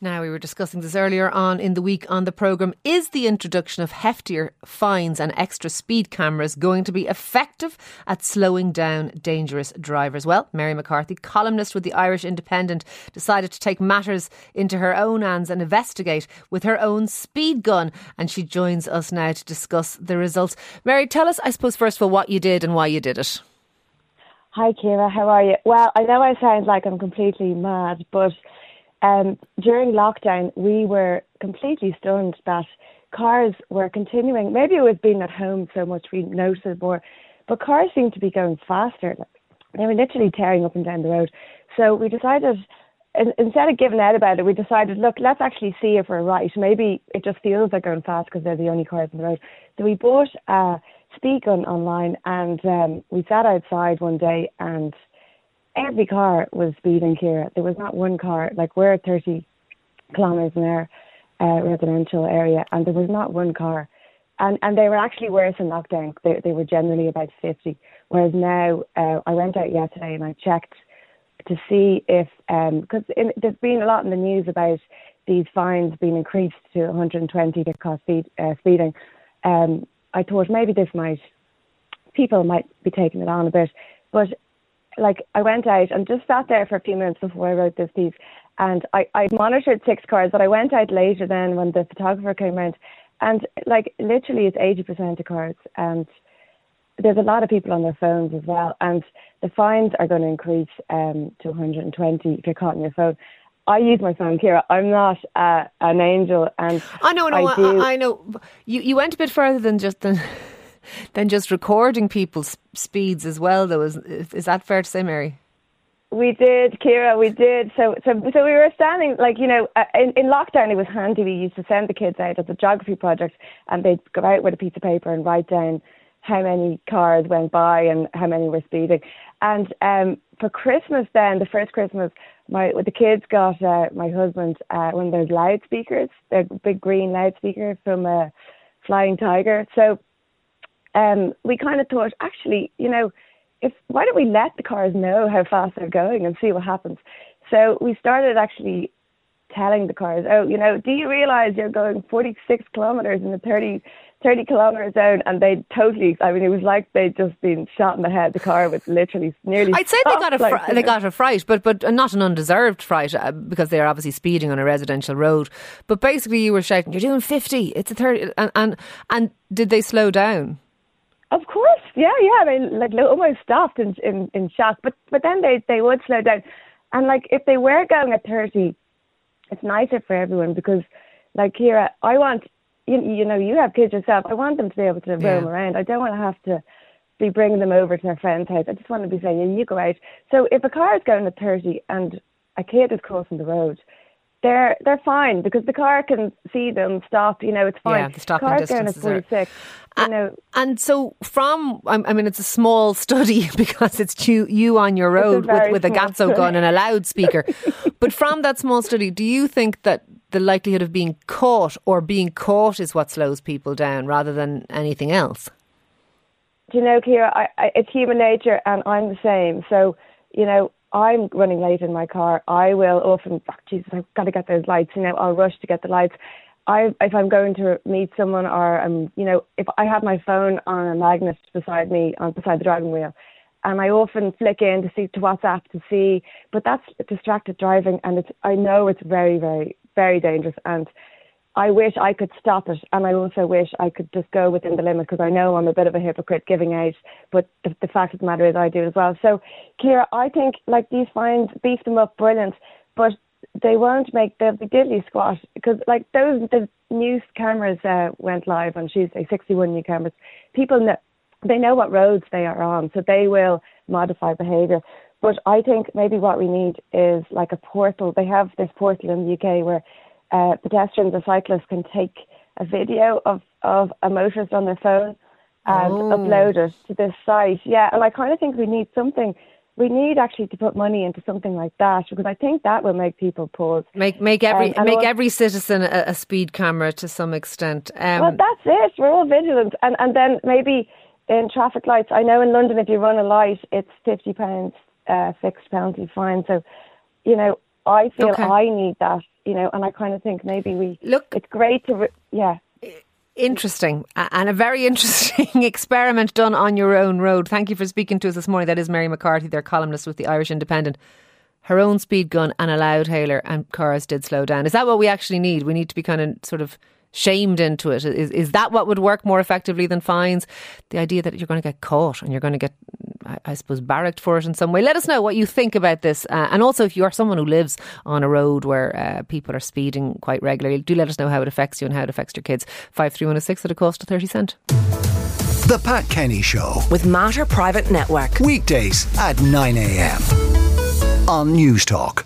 Now, we were discussing this earlier on in the week on the programme. Is the introduction of heftier fines and extra speed cameras going to be effective at slowing down dangerous drivers? Well, Mary McCarthy, columnist with the Irish Independent, decided to take matters into her own hands and investigate with her own speed gun. And she joins us now to discuss the results. Mary, tell us, I suppose, first of all, what you did and why you did it. Hi, Ciara. How are you? Well, I know I sound like I'm completely mad, but um, during lockdown, we were completely stunned that cars were continuing. Maybe it was being at home so much we noticed more, but cars seemed to be going faster. They were literally tearing up and down the road. So we decided, instead of giving out about it, we decided, look, let's actually see if we're right. Maybe it just feels like going fast because they're the only cars on the road. So we bought a speed gun online and um, we sat outside one day and every car was speeding here. There was not one car, like we're at 30 kilometres an hour uh, residential area, and there was not one car. And and they were actually worse in lockdown. They they were generally about 50. Whereas now, uh, I went out yesterday and I checked to see if because um, there's been a lot in the news about these fines being increased to 120 to cost speed, uh, speeding. Um, I thought maybe this might people might be taking it on a bit, but like I went out and just sat there for a few minutes before I wrote this piece, and I I monitored six cars, but I went out later then when the photographer came around, and like literally it's eighty percent of cars, and there's a lot of people on their phones as well, and the fines are going to increase um, to 120 if you're caught on your phone. I use my phone, Ciara. I'm not uh, an angel, and I know, no, I, I, I know. You you went a bit further than just the than just recording people's speeds as well, though. Is, is that fair to say, Mary? We did, Ciara. We did. So, so, so we were standing like you know, uh, in, in lockdown. It was handy. We used to send the kids out at the geography project, and they'd go out with a piece of paper and write down how many cars went by and how many were speeding. And um, for Christmas, then the first Christmas, my the kids got uh, my husband uh, one of those loudspeakers, the big green loudspeaker from a uh, Flying Tiger. So um, we kind of thought, actually, you know, if why don't we let the cars know how fast they're going and see what happens? So we started actually telling the cars, oh, you know, do you realize you're going 46 kilometers in the 30, 30 kilometer zone? And they totally, I mean, it was like they'd just been shot in the head. The car was literally nearly. I'd say they got a fr- they got a fright, but but not an undeserved fright uh, because they are obviously speeding on a residential road. But basically, you were shouting, "You're doing 50. It's a 30. And and, and did they slow down? Of course, yeah, yeah. They like almost stopped in in, in shock, but but then they they would slow down, and like if they were going at thirty, it's nicer for everyone because, like here, I want you you know you have kids yourself. I want them to be able to roam yeah. around. I don't want to have to be bringing them over to their friend's house. I just want to be saying, yeah, you go out. So if a car is going at thirty and a kid is crossing the road, they're they're fine because the car can see them stop. You know, it's fine. Yeah, the stopping Car's distance going at 46. You know, and so from I mean, it's a small study because it's you, you on your road with, with a Gatso gun and a loudspeaker. but from that small study, do you think that the likelihood of being caught or being caught is what slows people down rather than anything else? Do you know, Ciara, I, I, it's human nature, and I'm the same. So you know, I'm running late in my car, I will often, oh, Jesus, I've got to get those lights. You know, I'll rush to get the lights. I, if I'm going to meet someone, or um, you know, if I have my phone on a magnet beside me, on beside the driving wheel, and I often flick in to see to WhatsApp to see, but that's distracted driving, and it's I know it's very, very, very dangerous, and I wish I could stop it, and I also wish I could just go within the limit because I know I'm a bit of a hypocrite giving out, but the, the fact of the matter is I do as well. So, Ciara, I think like these fines beef them up brilliant, but they won't make the, the diddly squat because like those the new cameras uh, went live on Tuesday, 61 new cameras. People know they know what roads they are on, so they will modify behaviour. But I think maybe what we need is like a portal. They have this portal in the UK where uh, pedestrians or cyclists can take a video of, of a motorist on their phone and oh. upload it to this site. Yeah, and I kind of think we need something. We need actually to put money into something like that because I think that will make people pause. Make make every um, make also, every citizen a, a, speed camera to some extent. Um, well, that's it. We're all vigilant, and and then maybe in traffic lights. I know in London, if you run a light, it's fifty pounds uh, fixed penalty fine. So, you know, I feel Okay. I need that. You know, and I kind of think maybe we Look- It's great to, re- yeah. Interesting and a very interesting experiment done on your own road. Thank you for speaking to us this morning. That is Mary McCarthy, their columnist with the Irish Independent. Her own speed gun and a loud hailer, and cars did slow down. Is that what we actually need? We need to be kind of sort of shamed into it. Is, is that what would work more effectively than fines? The idea that you're going to get caught and you're going to get, I, I suppose, barracked for it in some way. Let us know what you think about this. Uh, and also, if you are someone who lives on a road where uh, people are speeding quite regularly, do let us know how it affects you and how it affects your kids. 53106 at a cost of 30 cent. The Pat Kenny Show. With Mater Private Network. Weekdays at 9 a.m. on Newstalk.